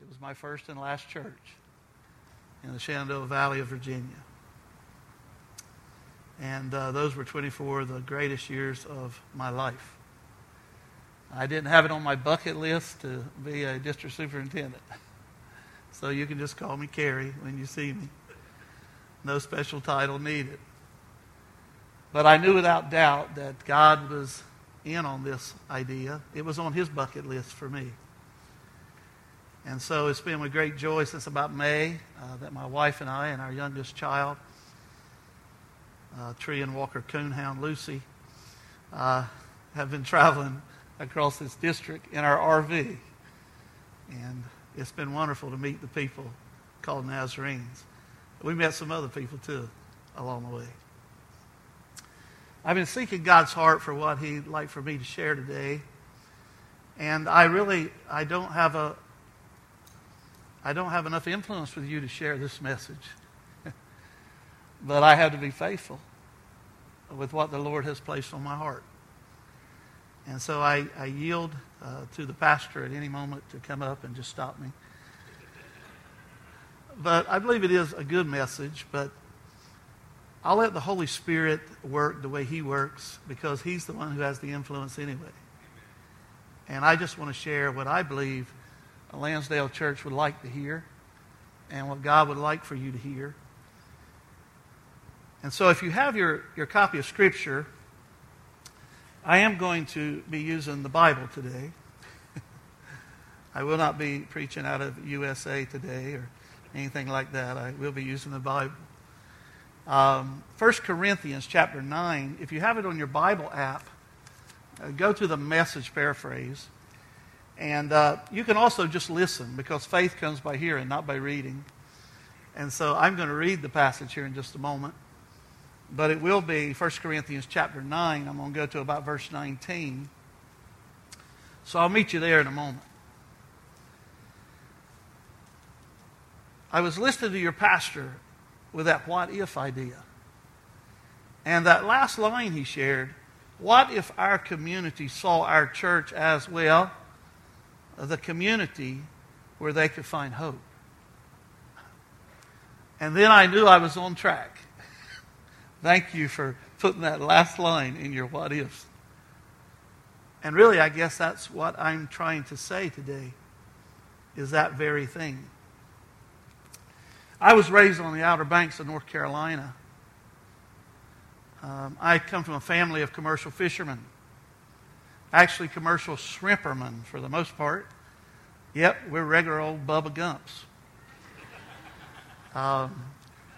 It was my first and last church in the Shenandoah Valley of Virginia. And uh, those were 24 of the greatest years of my life. I didn't have it on my bucket list to be a district superintendent. So you can just call me Kerry when you see me. No special title needed. But I knew without doubt that God was in on this idea. It was on his bucket list for me. And so it's been with great joy since about May uh, that my wife and I and our youngest child, uh, Treeing Walker Coonhound Lucy, uh, have been traveling across this district in our RV. And it's been wonderful to meet the people called Nazarenes. We met some other people too along the way. I've been seeking God's heart for what He'd like for me to share today. And I really, I don't have a, I don't have enough influence with you to share this message. but I have to be faithful with what the Lord has placed on my heart. And so I, I yield uh, to the pastor at any moment to come up and just stop me. But I believe it is a good message, but I'll let the Holy Spirit work the way He works because He's the one who has the influence anyway. And I just want to share what I believe Lansdale church would like to hear and what God would like for you to hear. And so if you have your, your copy of Scripture, I am going to be using the Bible today. I will not be preaching out of USA today or anything like that. I will be using the Bible. Um, 1 Corinthians chapter 9, if you have it on your Bible app, uh, go to the message paraphrase. And uh, you can also just listen because faith comes by hearing, not by reading. And so I'm going to read the passage here in just a moment. But it will be 1 Corinthians chapter 9. I'm going to go to about verse 19. So I'll meet you there in a moment. I was listening to your pastor with that what if idea. And that last line he shared what if our community saw our church as, well, the community where they could find hope? And then I knew I was on track. Thank you for putting that last line in your what ifs. And really, I guess that's what I'm trying to say today is that very thing. I was raised on the Outer Banks of North Carolina. Um, I come from a family of commercial fishermen, actually, commercial shrimpermen for the most part. Yep, we're regular old Bubba Gumps. Um,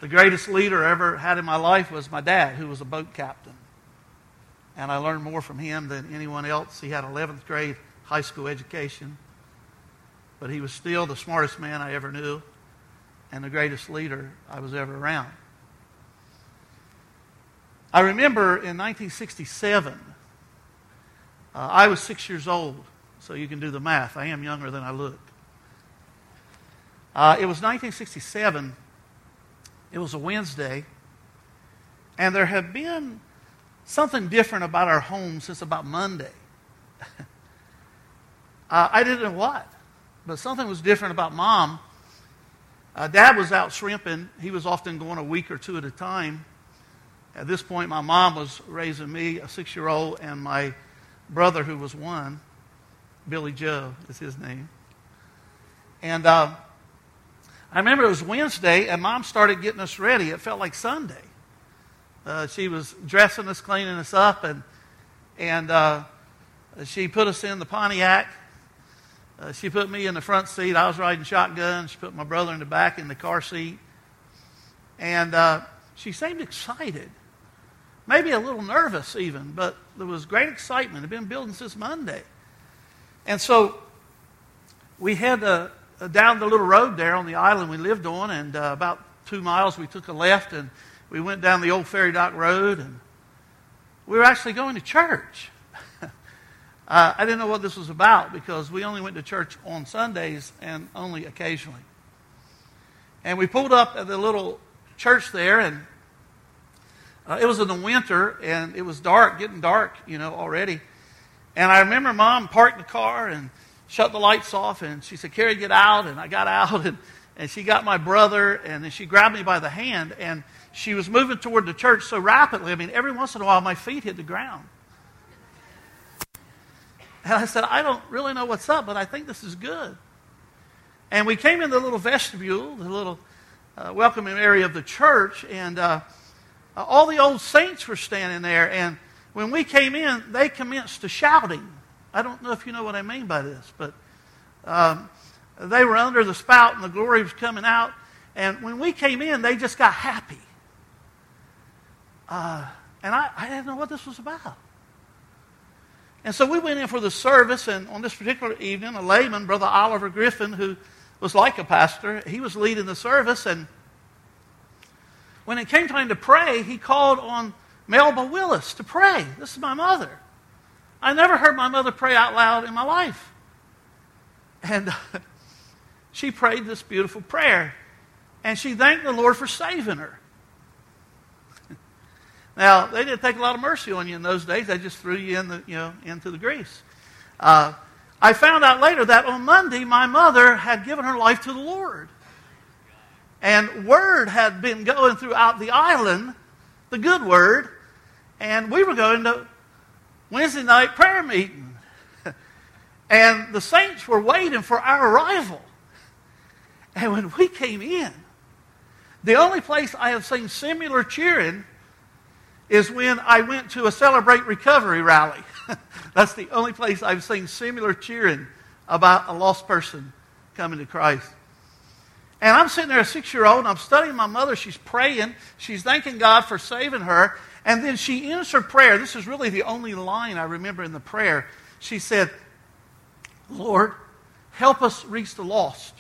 the greatest leader I ever had in my life was my dad, who was a boat captain. And I learned more from him than anyone else. He had 11th grade high school education, but he was still the smartest man I ever knew and the greatest leader I was ever around. I remember in 1967, uh, I was six years old, so you can do the math. I am younger than I look. Uh, it was 1967 it was a Wednesday. And there had been something different about our home since about Monday. uh, I didn't know what, but something was different about mom. Uh, Dad was out shrimping. He was often going a week or two at a time. At this point, my mom was raising me, a six year old, and my brother, who was one. Billy Joe is his name. And uh, I remember it was Wednesday, and Mom started getting us ready. It felt like Sunday. Uh, she was dressing us, cleaning us up, and and uh, she put us in the Pontiac. Uh, she put me in the front seat. I was riding shotgun. She put my brother in the back in the car seat, and uh, she seemed excited, maybe a little nervous even, but there was great excitement. It had been building since Monday, and so we had to uh, down the little road there on the island we lived on, and uh, about two miles we took a left and we went down the old ferry dock road, and we were actually going to church. uh, I didn't know what this was about because we only went to church on Sundays and only occasionally. And we pulled up at the little church there, and uh, it was in the winter, and it was dark, getting dark, you know, already. And I remember Mom parked the car, and shut the lights off, and she said, Kerry, get out. And I got out, and, and she got my brother, and then she grabbed me by the hand, and she was moving toward the church so rapidly. I mean, every once in a while, my feet hit the ground. And I said, I don't really know what's up, but I think this is good. And we came in the little vestibule, the little uh, welcoming area of the church, and uh, all the old saints were standing there. And when we came in, they commenced to shouting. I don't know if you know what I mean by this, but um, they were under the spout and the glory was coming out. And when we came in, they just got happy. Uh, and I, I didn't know what this was about. And so we went in for the service, and on this particular evening, a layman, Brother Oliver Griffin, who was like a pastor, he was leading the service. And when it came time to pray, he called on Melba Willis to pray. This is my mother. I never heard my mother pray out loud in my life. And she prayed this beautiful prayer. And she thanked the Lord for saving her. Now, they didn't take a lot of mercy on you in those days. They just threw you, in the, you know, into the grease. Uh, I found out later that on Monday, my mother had given her life to the Lord. And word had been going throughout the island, the good word, and we were going to Wednesday night prayer meeting. and the saints were waiting for our arrival. And when we came in, the only place I have seen similar cheering is when I went to a Celebrate Recovery rally. That's the only place I've seen similar cheering about a lost person coming to Christ. And I'm sitting there, a six year old, and I'm studying my mother. She's praying. She's thanking God for saving her. And then she ends her prayer. This is really the only line I remember in the prayer. She said, Lord, help us reach the lost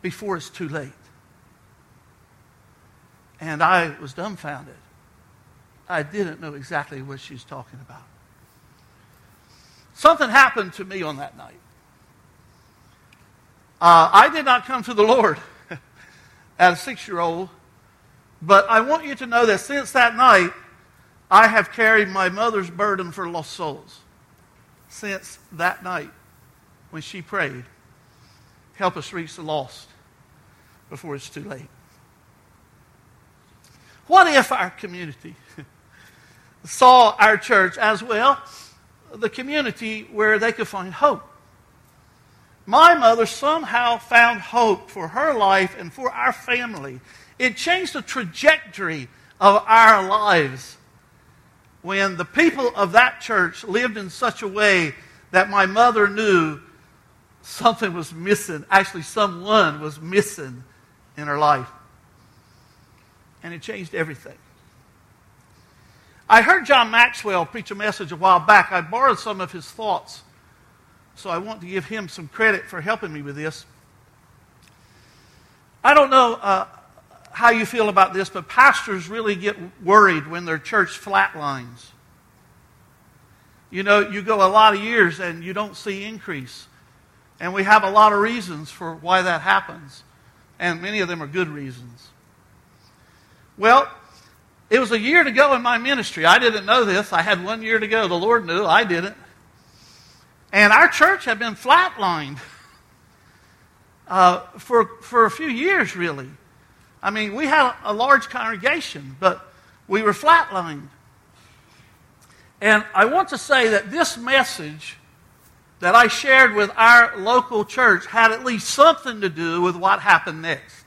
before it's too late. And I was dumbfounded. I didn't know exactly what she's talking about. Something happened to me on that night. Uh, I did not come to the Lord as a six year old, but I want you to know that since that night, I have carried my mother's burden for lost souls. Since that night, when she prayed, help us reach the lost before it's too late. What if our community saw our church as well the community where they could find hope. My mother somehow found hope for her life and for our family. It changed the trajectory of our lives when the people of that church lived in such a way that my mother knew something was missing. Actually, someone was missing in her life. And it changed everything. I heard John Maxwell preach a message a while back. I borrowed some of his thoughts, so I want to give him some credit for helping me with this. I don't know uh, how you feel about this, but pastors really get worried when their church flatlines. You know, you go a lot of years and you don't see increase. And we have a lot of reasons for why that happens. And many of them are good reasons. Well, it was a year to go in my ministry. I didn't know this. I had one year to go. The Lord knew. I didn't. And our church had been flatlined uh, for, for a few years, really. I mean, we had a large congregation, but we were flatlined. And I want to say that this message that I shared with our local church had at least something to do with what happened next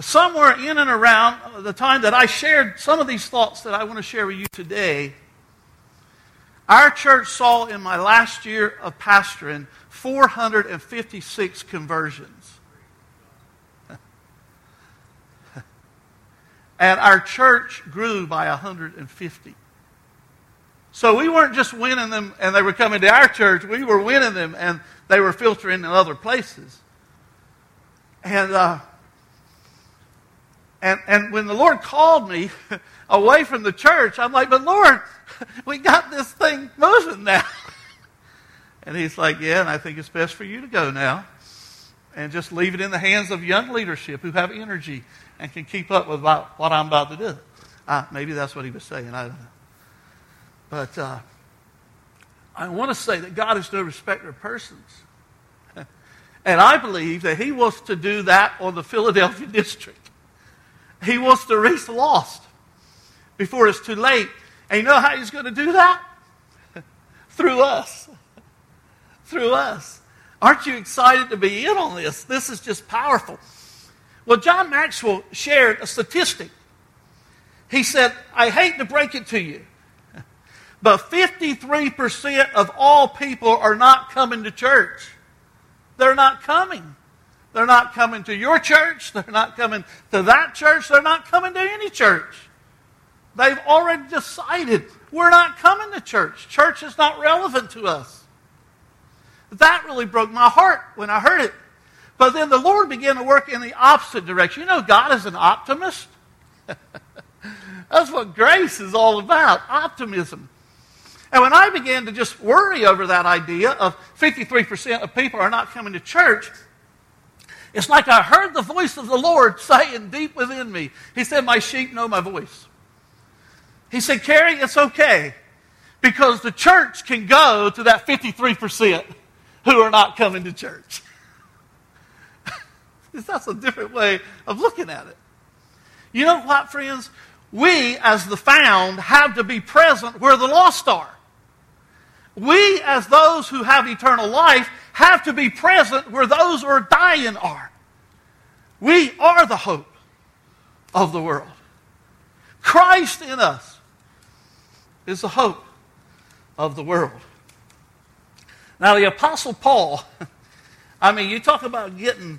somewhere in and around the time that I shared some of these thoughts that I want to share with you today, our church saw in my last year of pastoring 456 conversions. and our church grew by 150. So we weren't just winning them and they were coming to our church, we were winning them and they were filtering in other places. And uh, and, and when the Lord called me away from the church, I'm like, but Lord, we got this thing moving now. And he's like, yeah, and I think it's best for you to go now. And just leave it in the hands of young leadership who have energy and can keep up with what, what I'm about to do. Uh, maybe that's what he was saying. I don't know. But uh, I want to say that God is no respecter of persons. And I believe that He wants to do that on the Philadelphia district. He wants to reach the lost before it's too late. And you know how He's going to do that? Through us. Through us. Aren't you excited to be in on this? This is just powerful. Well, John Maxwell shared a statistic. He said, I hate to break it to you, but 53% of all people are not coming to church. They're not coming. They're not coming to your church. They're not coming to that church. They're not coming to any church. They've already decided we're not coming to church. Church is not relevant to us. That really broke my heart when I heard it. But then the Lord began to work in the opposite direction. You know, God is an optimist. That's what grace is all about optimism. And when I began to just worry over that idea of 53% of people are not coming to church, it's like I heard the voice of the Lord saying deep within me, He said, My sheep know my voice. He said, Kerry, it's okay because the church can go to that 53% who are not coming to church. That's a different way of looking at it. You know what, friends? We, as the found, have to be present where the lost are. We, as those who have eternal life, have to be present where those who are dying are. We are the hope of the world. Christ in us is the hope of the world. Now, the Apostle Paul, I mean, you talk about getting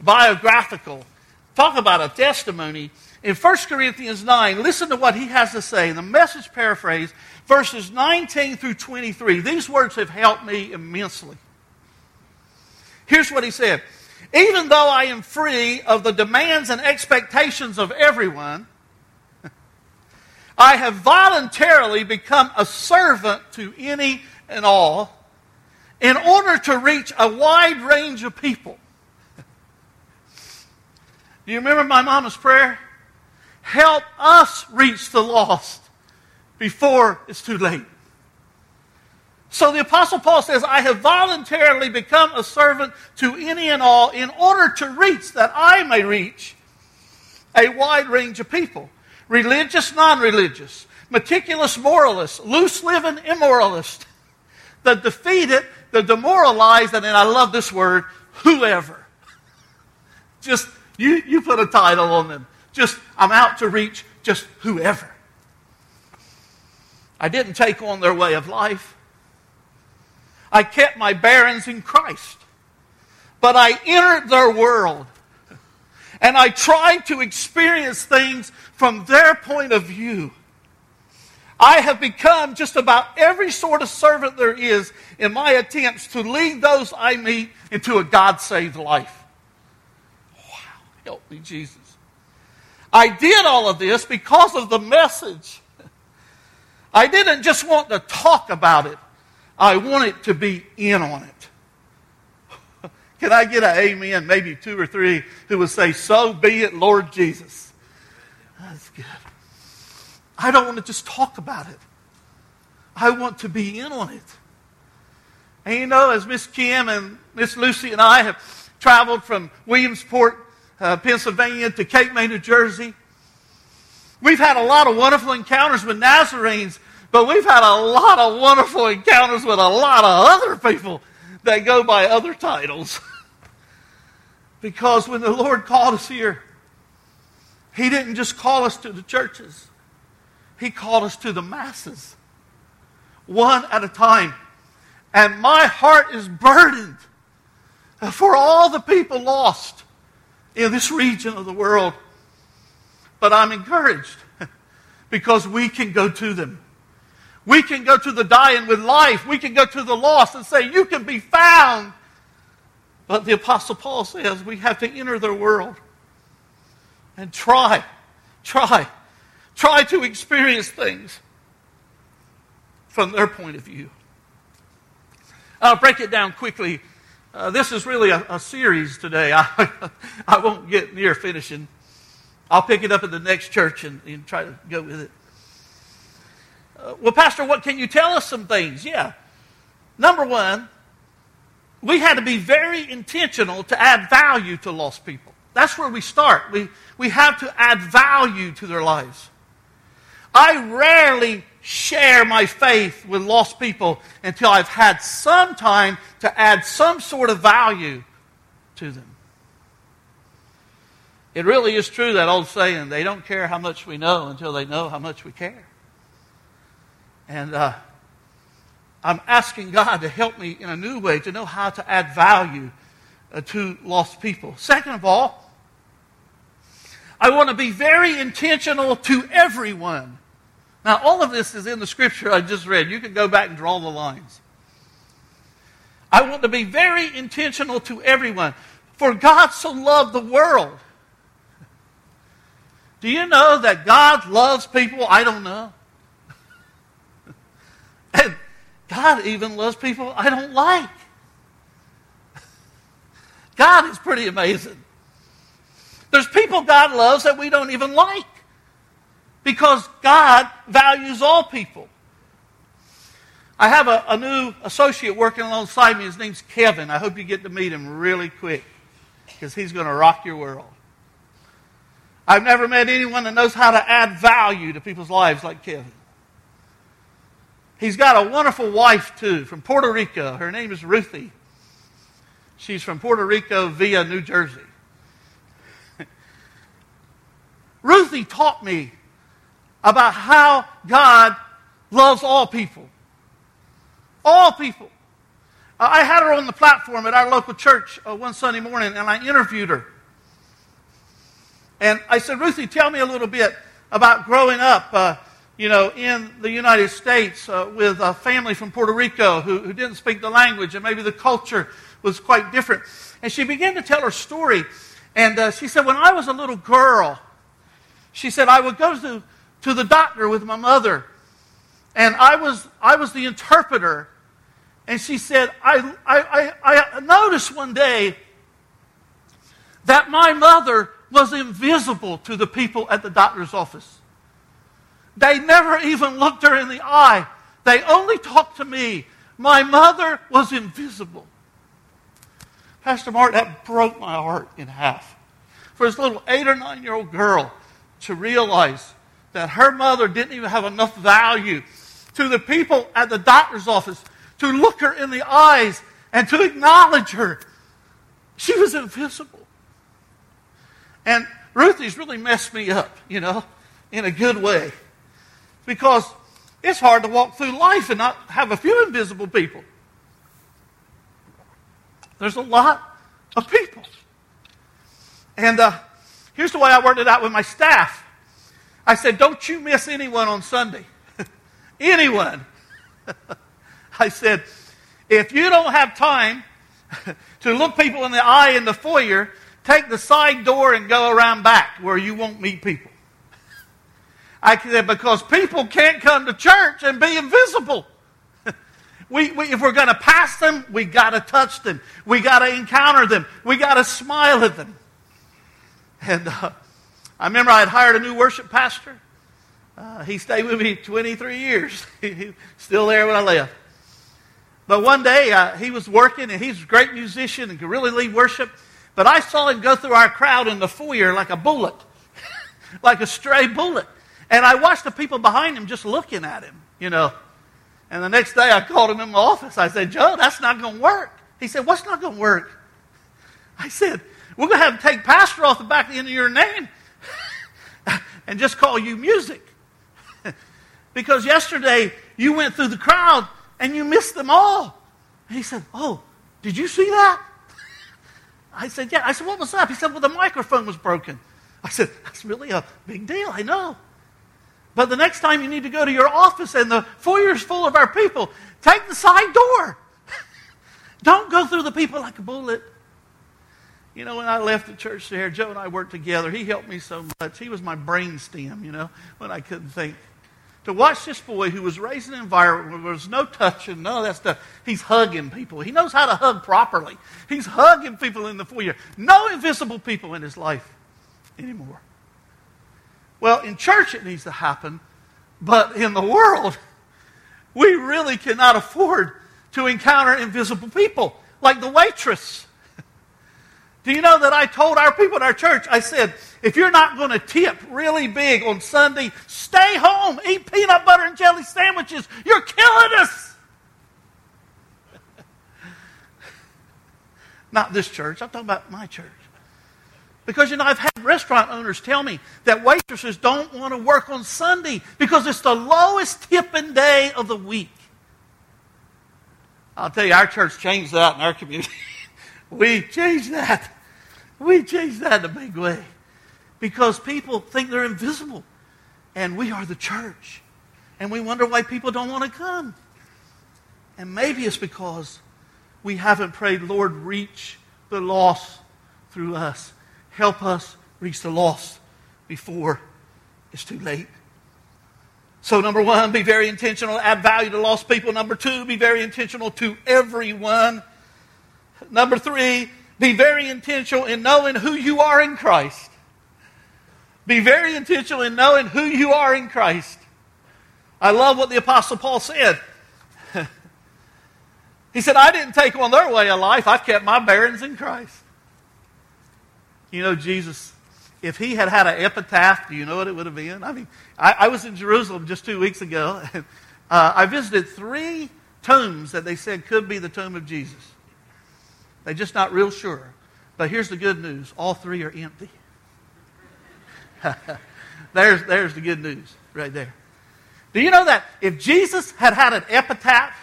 biographical, talk about a testimony. In 1 Corinthians 9, listen to what he has to say. In the message paraphrase, verses 19 through 23. These words have helped me immensely. Here's what he said Even though I am free of the demands and expectations of everyone, I have voluntarily become a servant to any and all in order to reach a wide range of people. Do you remember my mama's prayer? Help us reach the lost before it's too late. So the Apostle Paul says, I have voluntarily become a servant to any and all in order to reach, that I may reach, a wide range of people religious, non religious, meticulous moralists, loose living immoralists, the defeated, the demoralized, and then I love this word, whoever. Just, you, you put a title on them. Just, I'm out to reach just whoever. I didn't take on their way of life. I kept my bearings in Christ. But I entered their world. And I try to experience things from their point of view. I have become just about every sort of servant there is in my attempts to lead those I meet into a God saved life. Wow, help me, Jesus. I did all of this because of the message I didn't just want to talk about it, I wanted to be in on it. Can I get an amen? Maybe two or three who would say, So be it, Lord Jesus. That's good. I don't want to just talk about it. I want to be in on it. And you know, as Miss Kim and Miss Lucy and I have traveled from Williamsport, uh, Pennsylvania to Cape May, New Jersey, we've had a lot of wonderful encounters with Nazarenes but we've had a lot of wonderful encounters with a lot of other people that go by other titles. because when the Lord called us here, He didn't just call us to the churches, He called us to the masses, one at a time. And my heart is burdened for all the people lost in this region of the world. But I'm encouraged because we can go to them. We can go to the dying with life. We can go to the lost and say, You can be found. But the Apostle Paul says we have to enter their world and try, try, try to experience things from their point of view. I'll break it down quickly. Uh, this is really a, a series today. I, I won't get near finishing. I'll pick it up at the next church and, and try to go with it. Uh, well, Pastor, what can you tell us some things? Yeah. number one, we had to be very intentional to add value to lost people. That's where we start. We, we have to add value to their lives. I rarely share my faith with lost people until I've had some time to add some sort of value to them. It really is true, that old saying, they don't care how much we know until they know how much we care. And uh, I'm asking God to help me in a new way to know how to add value uh, to lost people. Second of all, I want to be very intentional to everyone. Now, all of this is in the scripture I just read. You can go back and draw the lines. I want to be very intentional to everyone. For God so loved the world. Do you know that God loves people I don't know? and God even loves people I don't like. God is pretty amazing. There's people God loves that we don't even like because God values all people. I have a, a, new associate working alongside me. His name's Kevin. I hope you get to meet him really quick because he's going to rock your world. I've never met anyone that knows how to add value to people's lives like Kevin. He's got a wonderful wife, too, from Puerto Rico. Her name is Ruthie. She's from Puerto Rico via New Jersey. Ruthie taught me about how God loves all people. All people. I had her on the platform at our local church uh, one Sunday morning, and I interviewed her. And I said, Ruthie, tell me a little bit about growing up, uh, you know, in the United States uh, with a family from Puerto Rico who, who didn't speak the language, and maybe the culture was quite different. And she began to tell her story. And uh, she said, when I was a little girl, she said, I would go to, to the doctor with my mother, and I was, I was the interpreter. And she said, I, I, I, I noticed one day that my mother was invisible to the people at the doctor's office. They never even looked her in the eye. They only talked to me. My mother was invisible. Pastor Mark, that broke my heart in half. For this little eight or nine year old girl to realize that her mother didn't even have enough value to the people at the doctor's office to look her in the eyes and to acknowledge her. She was invisible. And Ruthie's really messed me up, you know, in a good way. Because it's hard to walk through life and not have a few invisible people. There's a lot of people. And uh, here's the way I worked it out with my staff. I said, don't you miss anyone on Sunday. anyone. I said, if you don't have time to look people in the eye in the foyer, take the side door and go around back where you won't meet people. I said, because people can't come to church and be invisible. we, we, if we're going to pass them, we got to touch them. We got to encounter them. We got to smile at them. And uh, I remember I had hired a new worship pastor. Uh, he stayed with me 23 years. He's still there when I left. But one day uh, he was working, and he's a great musician and could really lead worship. But I saw him go through our crowd in the foyer like a bullet, like a stray bullet. And I watched the people behind him just looking at him, you know. And the next day I called him in my office. I said, Joe, that's not going to work. He said, What's not going to work? I said, We're going to have to take pastor off the back of the end of your name and just call you music. because yesterday you went through the crowd and you missed them all. And he said, Oh, did you see that? I said, Yeah. I said, What was up? He said, Well, the microphone was broken. I said, That's really a big deal. I know. But the next time you need to go to your office and the foyer's full of our people, take the side door. Don't go through the people like a bullet. You know, when I left the church there, Joe and I worked together. He helped me so much. He was my brain stem, you know, when I couldn't think. To watch this boy who was raised in an environment where there was no touching, none of that stuff, he's hugging people. He knows how to hug properly. He's hugging people in the foyer. No invisible people in his life anymore. Well, in church it needs to happen, but in the world, we really cannot afford to encounter invisible people, like the waitress. Do you know that I told our people in our church, I said, if you're not going to tip really big on Sunday, stay home, eat peanut butter and jelly sandwiches. You're killing us. Not this church, I'm talking about my church. Because, you know, I've had restaurant owners tell me that waitresses don't want to work on Sunday because it's the lowest tipping day of the week. I'll tell you, our church changed that in our community. we changed that. We changed that in a big way. Because people think they're invisible. And we are the church. And we wonder why people don't want to come. And maybe it's because we haven't prayed, Lord, reach the lost through us. Help us reach the lost before it's too late. So, number one, be very intentional, add value to lost people. Number two, be very intentional to everyone. Number three, be very intentional in knowing who you are in Christ. Be very intentional in knowing who you are in Christ. I love what the Apostle Paul said. he said, I didn't take on their way of life, I've kept my bearings in Christ. You know, Jesus, if he had had an epitaph, do you know what it would have been? I mean, I, I was in Jerusalem just two weeks ago, and uh, I visited three tombs that they said could be the tomb of Jesus. They're just not real sure. But here's the good news all three are empty. there's, there's the good news right there. Do you know that if Jesus had had an epitaph,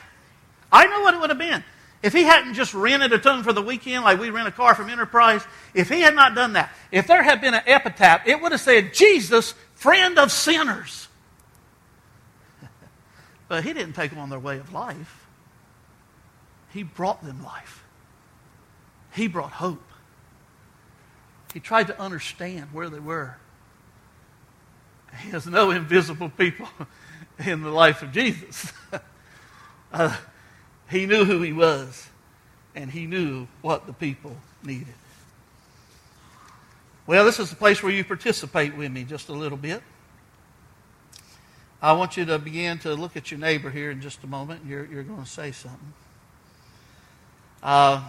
I know what it would have been. If he hadn't just rented a tomb for the weekend like we rent a car from Enterprise, if he had not done that, if there had been an epitaph, it would have said, Jesus, friend of sinners. but he didn't take them on their way of life. He brought them life. He brought hope. He tried to understand where they were. He has no invisible people in the life of Jesus. uh, he knew who he was, and he knew what the people needed. Well, this is the place where you participate with me just a little bit. I want you to begin to look at your neighbor here in just a moment. You're, you're going to say something. Uh,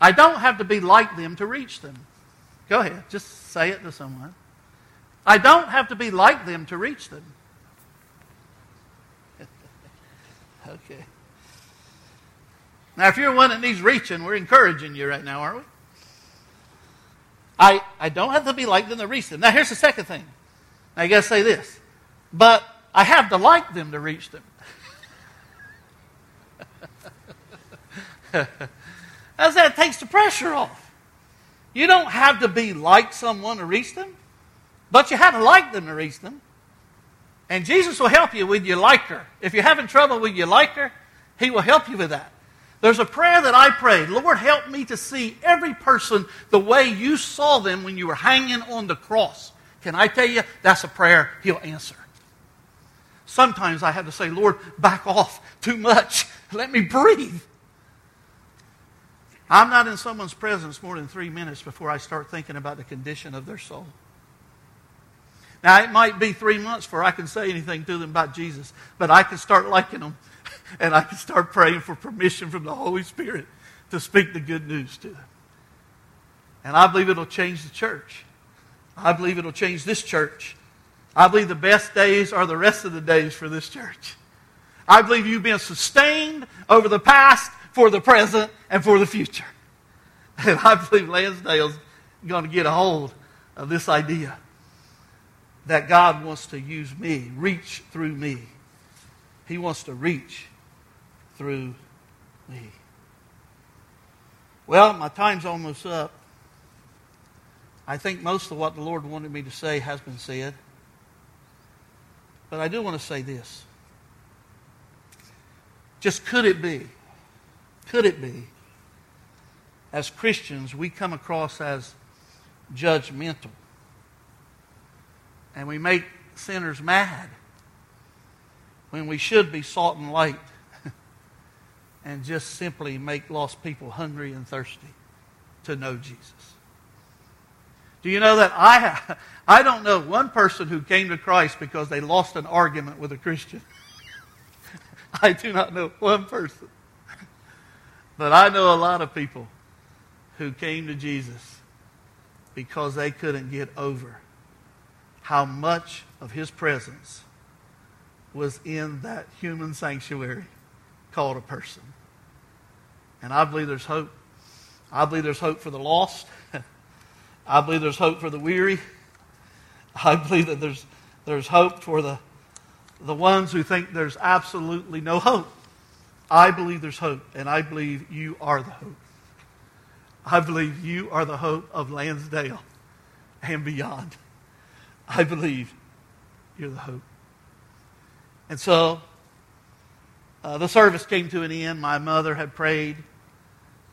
I don't have to be like them to reach them. Go ahead, just say it to someone. I don't have to be like them to reach them. Okay. Now, if you're one that needs reaching, we're encouraging you right now, aren't we? I, I don't have to be like them to reach them. Now, here's the second thing. Now, you got to say this. But I have to like them to reach them. As that takes the pressure off. You don't have to be like someone to reach them, but you have to like them to reach them. And Jesus will help you with your liker. If you're having trouble with your liker, He will help you with that. There's a prayer that I pray Lord, help me to see every person the way you saw them when you were hanging on the cross. Can I tell you, that's a prayer He'll answer. Sometimes I have to say, Lord, back off too much. Let me breathe. I'm not in someone's presence more than three minutes before I start thinking about the condition of their soul. Now, it might be three months before I can say anything to them about Jesus, but I can start liking them and I can start praying for permission from the Holy Spirit to speak the good news to them. And I believe it'll change the church. I believe it'll change this church. I believe the best days are the rest of the days for this church. I believe you've been sustained over the past, for the present, and for the future. And I believe Lansdale's going to get a hold of this idea that God wants to use me, reach through me. He wants to reach through me. Well, my time's almost up. I think most of what the Lord wanted me to say has been said. But I do want to say this. Just could it be, could it be, as Christians, we come across as judgmental? And we make sinners mad when we should be salt and light and just simply make lost people hungry and thirsty to know Jesus. Do you know that I, I don't know one person who came to Christ because they lost an argument with a Christian? I do not know one person. But I know a lot of people who came to Jesus because they couldn't get over how much of his presence was in that human sanctuary called a person. And I believe there's hope. I believe there's hope for the lost. I believe there's hope for the weary. I believe that there's, there's hope for the, the ones who think there's absolutely no hope. I believe there's hope, and I believe you are the hope. I believe you are the hope of Lansdale and beyond. I believe you're the hope. And so uh, the service came to an end. My mother had prayed,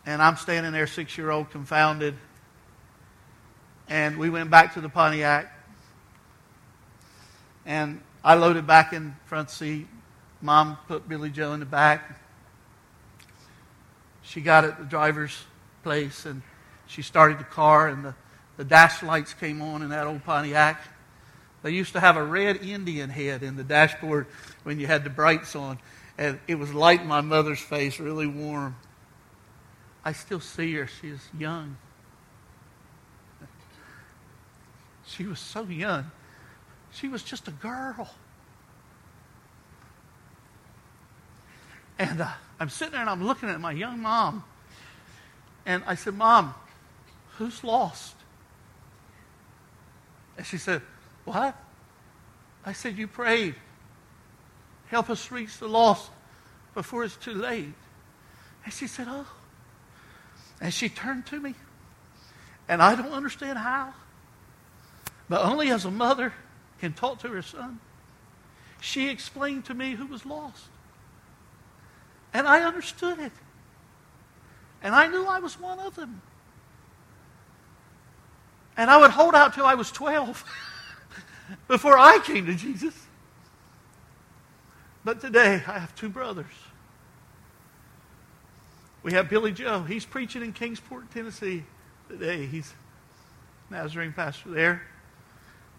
and I'm standing there, six year old, confounded. And we went back to the Pontiac, and I loaded back in front seat. Mom put Billy Joe in the back. She got at the driver's place, and she started the car, and the, the dash lights came on in that old Pontiac. They used to have a red Indian head in the dashboard when you had the brights on, and it was lighting my mother's face really warm. I still see her. She is young. She was so young. She was just a girl. And uh, I'm sitting there and I'm looking at my young mom. And I said, Mom, who's lost? And she said, What? I said, You prayed. Help us reach the lost before it's too late. And she said, Oh. And she turned to me. And I don't understand how. But only as a mother can talk to her son. She explained to me who was lost. And I understood it. And I knew I was one of them. And I would hold out till I was 12 before I came to Jesus. But today, I have two brothers. We have Billy Joe. He's preaching in Kingsport, Tennessee today. He's Nazarene pastor there.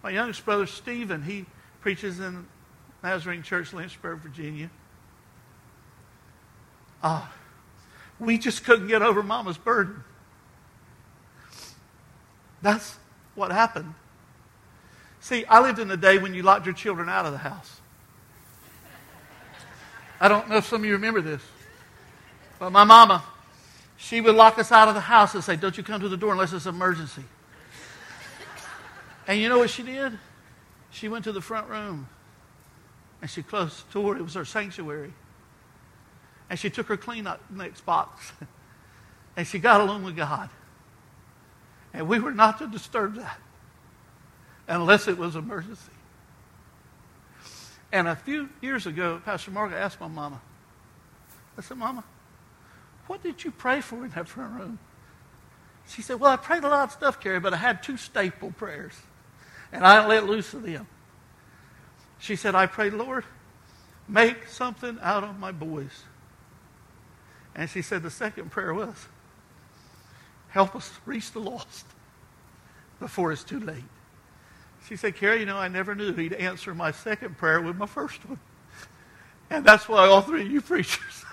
My youngest brother, Stephen, he preaches in Nazarene Church, Lynchburg, Virginia. Ah, we just couldn't get over mama's burden. That's what happened. See, I lived in the day when you locked your children out of the house. I don't know if some of you remember this, but my mama, she would lock us out of the house and say, Don't you come to the door unless it's an emergency. And you know what she did? She went to the front room and she closed the door. It was her sanctuary. And she took her Kleenex box and she got alone with God. And we were not to disturb that unless it was emergency. And a few years ago, Pastor Margaret asked my mama, I said, Mama, what did you pray for in that front room? She said, Well, I prayed a lot of stuff, Kerry, but I had two staple prayers. And I let loose of them. She said, I prayed, Lord, make something out of my boys. And she said the second prayer was, help us reach the lost before it's too late. She said, Kerry, you know, I never knew he'd answer my second prayer with my first one. And that's why all three of you preachers,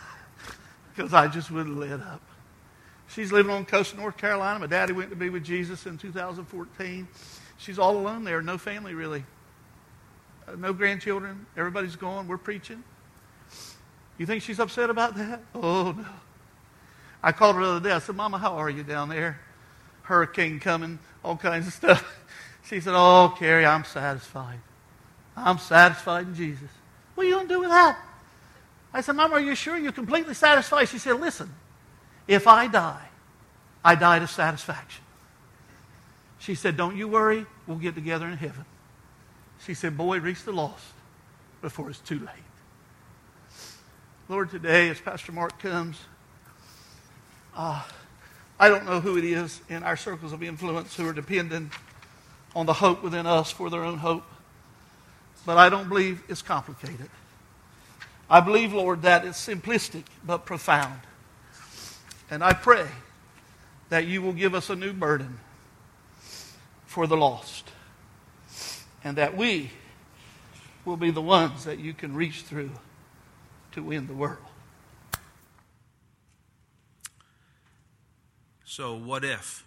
because I just wouldn't let up. She's living on the coast of North Carolina. My daddy went to be with Jesus in 2014. She's all alone there, no family really. Uh, no grandchildren. Everybody's gone. We're preaching. You think she's upset about that? Oh, no. I called her the other day. I said, Mama, how are you down there? Hurricane coming, all kinds of stuff. She said, Oh, Kerry, I'm satisfied. I'm satisfied in Jesus. What are you going to do with that? I said, Mom, are you sure you're completely satisfied? She said, Listen, if I die, I die to satisfaction. She said, Don't you worry. We'll get together in heaven. She said, Boy, reach the lost before it's too late. Lord, today, as Pastor Mark comes, uh, I don't know who it is in our circles of influence who are dependent on the hope within us for their own hope, but I don't believe it's complicated. I believe, Lord, that it's simplistic but profound. And I pray that you will give us a new burden for the lost, and that we will be the ones that you can reach through to win the world. So, what if?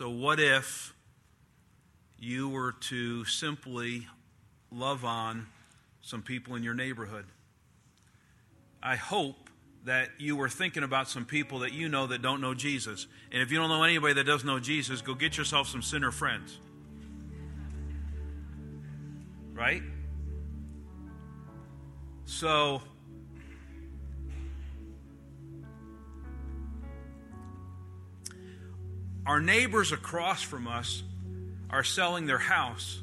So, what if you were to simply love on some people in your neighborhood? I hope that you were thinking about some people that you know that don't know Jesus. And if you don't know anybody that does know Jesus, go get yourself some sinner friends. Right? So, Our neighbors across from us are selling their house.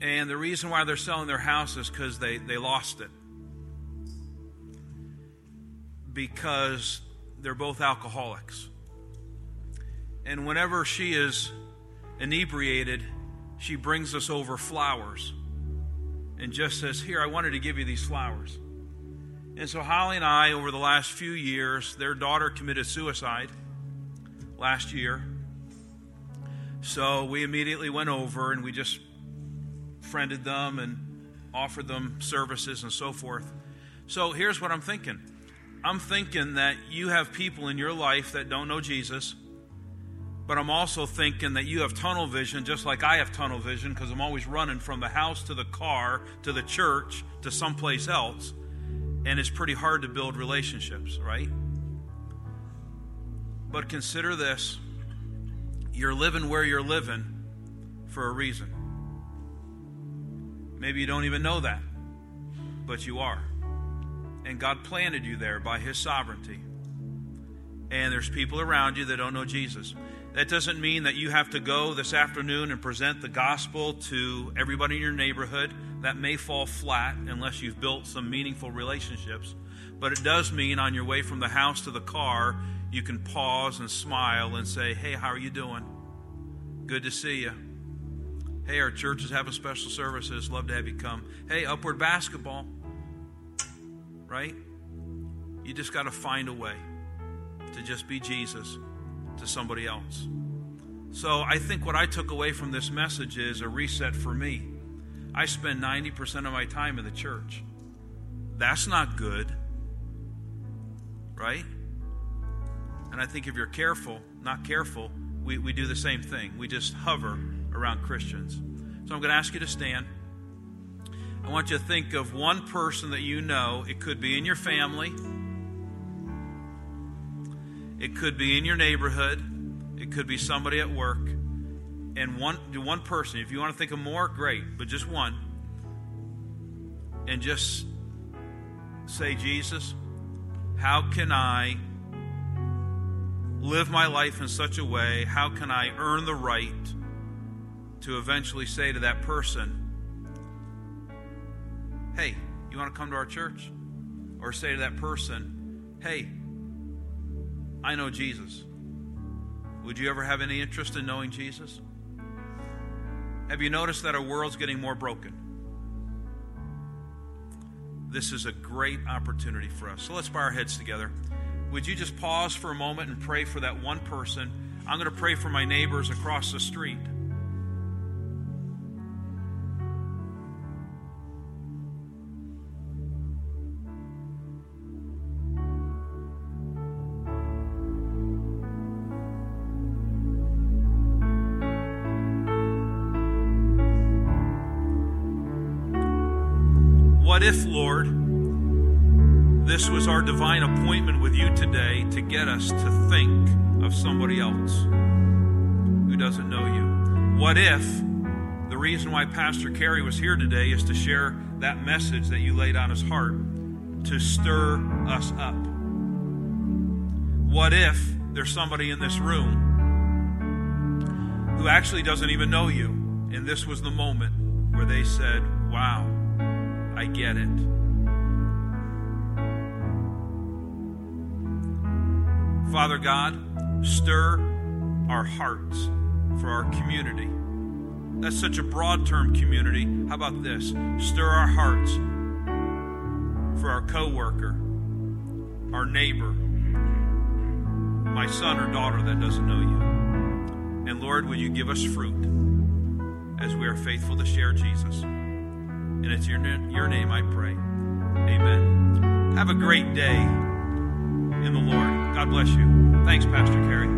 And the reason why they're selling their house is because they, they lost it. Because they're both alcoholics. And whenever she is inebriated, she brings us over flowers and just says, Here, I wanted to give you these flowers. And so Holly and I, over the last few years, their daughter committed suicide last year. So we immediately went over and we just friended them and offered them services and so forth. So here's what I'm thinking I'm thinking that you have people in your life that don't know Jesus, but I'm also thinking that you have tunnel vision just like I have tunnel vision because I'm always running from the house to the car to the church to someplace else. And it's pretty hard to build relationships, right? But consider this you're living where you're living for a reason. Maybe you don't even know that, but you are. And God planted you there by His sovereignty. And there's people around you that don't know Jesus. That doesn't mean that you have to go this afternoon and present the gospel to everybody in your neighborhood. That may fall flat unless you've built some meaningful relationships. But it does mean on your way from the house to the car, you can pause and smile and say, Hey, how are you doing? Good to see you. Hey, our church is having special services. Love to have you come. Hey, upward basketball. Right? You just got to find a way to just be Jesus to somebody else. So I think what I took away from this message is a reset for me. I spend 90% of my time in the church. That's not good. Right? And I think if you're careful, not careful, we, we do the same thing. We just hover around Christians. So I'm going to ask you to stand. I want you to think of one person that you know. It could be in your family, it could be in your neighborhood, it could be somebody at work. And one, one person, if you want to think of more, great, but just one. And just say, Jesus, how can I live my life in such a way? How can I earn the right to eventually say to that person, hey, you want to come to our church? Or say to that person, hey, I know Jesus. Would you ever have any interest in knowing Jesus? Have you noticed that our world's getting more broken? This is a great opportunity for us. So let's bow our heads together would you just pause for a moment and pray for that one person? I'm going to pray for my neighbors across the street. This was our divine appointment with you today to get us to think of somebody else who doesn't know you. What if the reason why Pastor Kerry was here today is to share that message that you laid on his heart to stir us up? What if there's somebody in this room who actually doesn't even know you, and this was the moment where they said, Wow, I get it. Father God, stir our hearts for our community. That's such a broad term, community. How about this? Stir our hearts for our coworker, our neighbor, my son or daughter that doesn't know you. And Lord, will you give us fruit as we are faithful to share Jesus? And it's your, your name I pray. Amen. Have a great day in the Lord. God bless you. Thanks, Pastor Kerry.